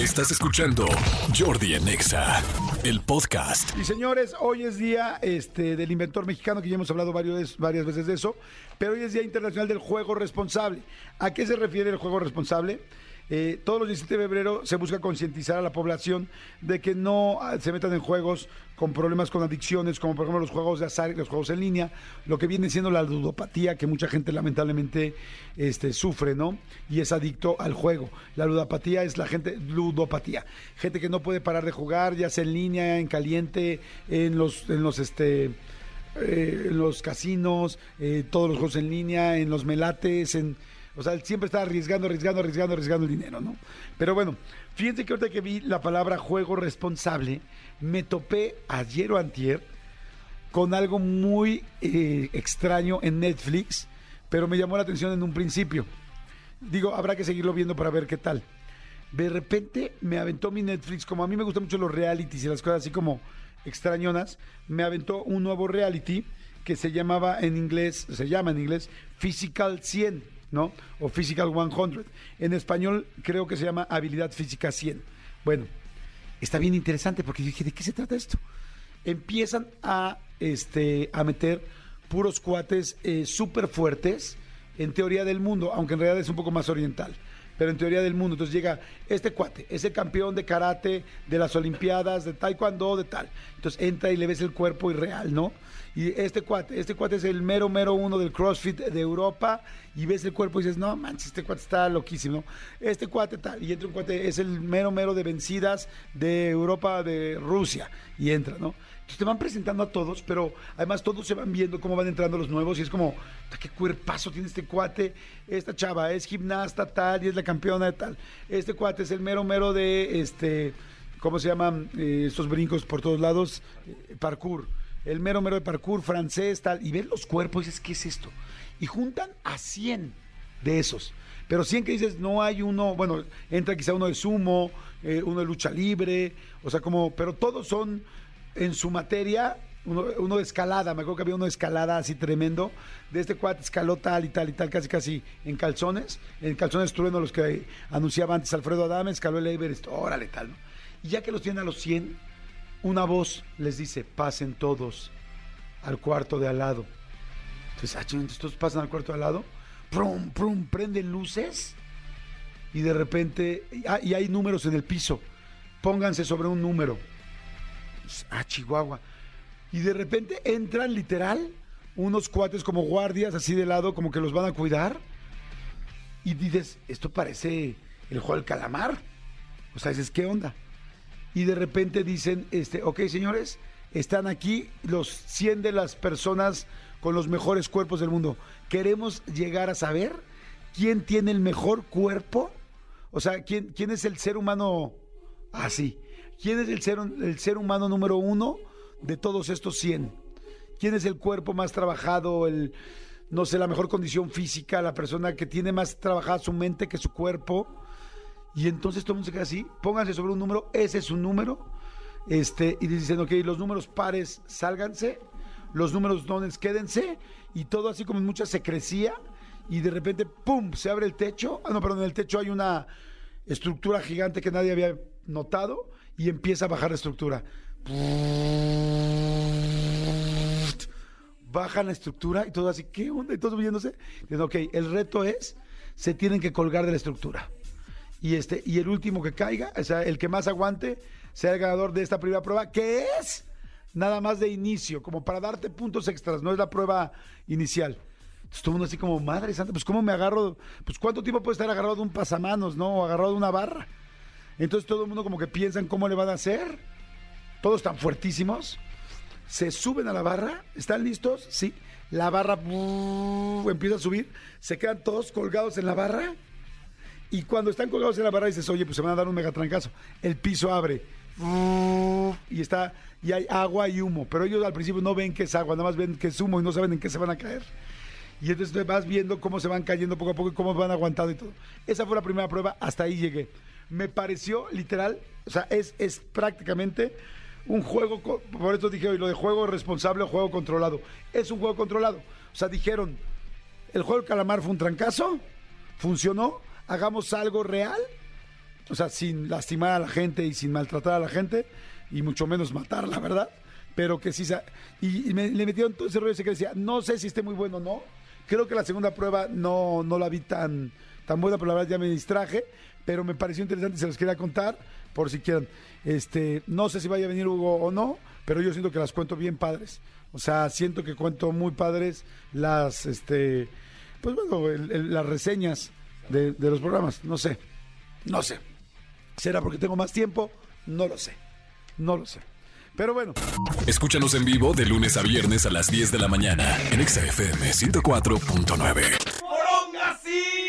Estás escuchando Jordi en Exa, el podcast. Y señores, hoy es día este, del inventor mexicano, que ya hemos hablado varias veces de eso, pero hoy es Día Internacional del Juego Responsable. ¿A qué se refiere el juego responsable? Eh, todos los 17 de febrero se busca concientizar a la población de que no ah, se metan en juegos con problemas con adicciones, como por ejemplo los juegos de azar y los juegos en línea, lo que viene siendo la ludopatía, que mucha gente lamentablemente este, sufre, ¿no? Y es adicto al juego. La ludopatía es la gente, ludopatía, gente que no puede parar de jugar, ya sea en línea, en caliente, en los, en los, este, eh, en los casinos, eh, todos los juegos en línea, en los melates, en o sea, él siempre está arriesgando, arriesgando, arriesgando, arriesgando el dinero, ¿no? Pero bueno, fíjense que ahorita que vi la palabra juego responsable, me topé ayer o antier con algo muy eh, extraño en Netflix, pero me llamó la atención en un principio. Digo, habrá que seguirlo viendo para ver qué tal. De repente me aventó mi Netflix, como a mí me gustan mucho los realities y las cosas así como extrañonas, me aventó un nuevo reality que se llamaba en inglés, se llama en inglés Physical 100 ¿no? O Physical 100. En español creo que se llama Habilidad Física 100. Bueno, está bien interesante porque yo dije, ¿de qué se trata esto? Empiezan a, este, a meter puros cuates eh, súper fuertes en teoría del mundo, aunque en realidad es un poco más oriental pero en teoría del mundo. Entonces llega este cuate, ese campeón de karate, de las Olimpiadas, de taekwondo, de tal. Entonces entra y le ves el cuerpo irreal, ¿no? Y este cuate, este cuate es el mero, mero uno del CrossFit de Europa y ves el cuerpo y dices, no manches, este cuate está loquísimo. Este cuate tal, y entra un cuate, es el mero, mero de vencidas de Europa, de Rusia, y entra, ¿no? Te van presentando a todos, pero además todos se van viendo cómo van entrando los nuevos y es como, qué cuerpazo tiene este cuate, esta chava es gimnasta tal y es la campeona de tal. Este cuate es el mero, mero de, este, ¿cómo se llaman eh, estos brincos por todos lados? Eh, parkour el mero mero de parkour francés, tal, y ven los cuerpos y dices, ¿qué es esto? Y juntan a 100 de esos. Pero 100 que dices, no hay uno, bueno, entra quizá uno de sumo, eh, uno de lucha libre, o sea, como, pero todos son en su materia, uno, de escalada, me acuerdo que había uno de escalada así tremendo, de este cuate escaló tal y tal y tal, casi casi en calzones, en calzones trueno los que anunciaba antes Alfredo Adame, escaló el Everest, órale tal, ¿no? Y ya que los tienen a los 100, una voz les dice, pasen todos al cuarto de al lado. Entonces, ah, todos pasan al cuarto de al lado, prum, prum, prenden luces y de repente, ah, y hay números en el piso, pónganse sobre un número. Ah, Chihuahua. Y de repente entran literal unos cuates como guardias así de lado, como que los van a cuidar. Y dices, esto parece el juego del calamar. O sea, dices, ¿qué onda? y de repente dicen, este, ok señores, están aquí los 100 de las personas con los mejores cuerpos del mundo. Queremos llegar a saber quién tiene el mejor cuerpo, o sea, quién, quién es el ser humano así, quién es el ser, el ser humano número uno de todos estos 100, quién es el cuerpo más trabajado, el, no sé, la mejor condición física, la persona que tiene más trabajada su mente que su cuerpo y entonces todo el mundo se queda así, pónganse sobre un número, ese es un número, este, y dicen, ok, los números pares sálganse, los números dones quédense, y todo así como en mucha secrecía, y de repente, ¡pum!, se abre el techo, ah, no, perdón, en el techo hay una estructura gigante que nadie había notado, y empieza a bajar la estructura. Baja la estructura y todo así, ¿qué onda? Y todos viéndose. Dicen, ok, el reto es, se tienen que colgar de la estructura y este y el último que caiga, o sea, el que más aguante, sea el ganador de esta primera prueba, que es nada más de inicio, como para darte puntos extras, no es la prueba inicial. Entonces todo el mundo así como, madre santa, pues cómo me agarro, pues cuánto tiempo puede estar agarrado de un pasamanos, ¿no? O agarrado de una barra. Entonces todo el mundo como que piensan cómo le van a hacer. Todos están fuertísimos. Se suben a la barra, ¿están listos? Sí. La barra empieza a subir, se quedan todos colgados en la barra y cuando están colgados en la barra dices, oye, pues se van a dar un megatrancazo. El piso abre. Y está, y hay agua y humo. Pero ellos al principio no ven que es agua, nada más ven que es humo y no saben en qué se van a caer. Y entonces vas viendo cómo se van cayendo poco a poco y cómo van aguantando y todo. Esa fue la primera prueba, hasta ahí llegué. Me pareció literal, o sea, es, es prácticamente un juego, por eso dije hoy, lo de juego responsable o juego controlado. Es un juego controlado. O sea, dijeron, el juego del calamar fue un trancazo, funcionó, hagamos algo real o sea, sin lastimar a la gente y sin maltratar a la gente, y mucho menos matar, la verdad. Pero que sí, y, y me, le metieron todo ese rollo ese que decía, no sé si esté muy bueno o no. Creo que la segunda prueba no, no la vi tan, tan buena, pero la verdad ya me distraje. Pero me pareció interesante y se los quería contar, por si quieren. Este, no sé si vaya a venir Hugo o no, pero yo siento que las cuento bien padres. O sea, siento que cuento muy padres las, este, pues bueno, el- el- las reseñas de, de los programas. No sé, no sé. ¿Será porque tengo más tiempo? No lo sé. No lo sé. Pero bueno, Escúchanos en vivo de lunes a viernes a las 10 de la mañana en Exa FM 104.9. ¡Moronga sí!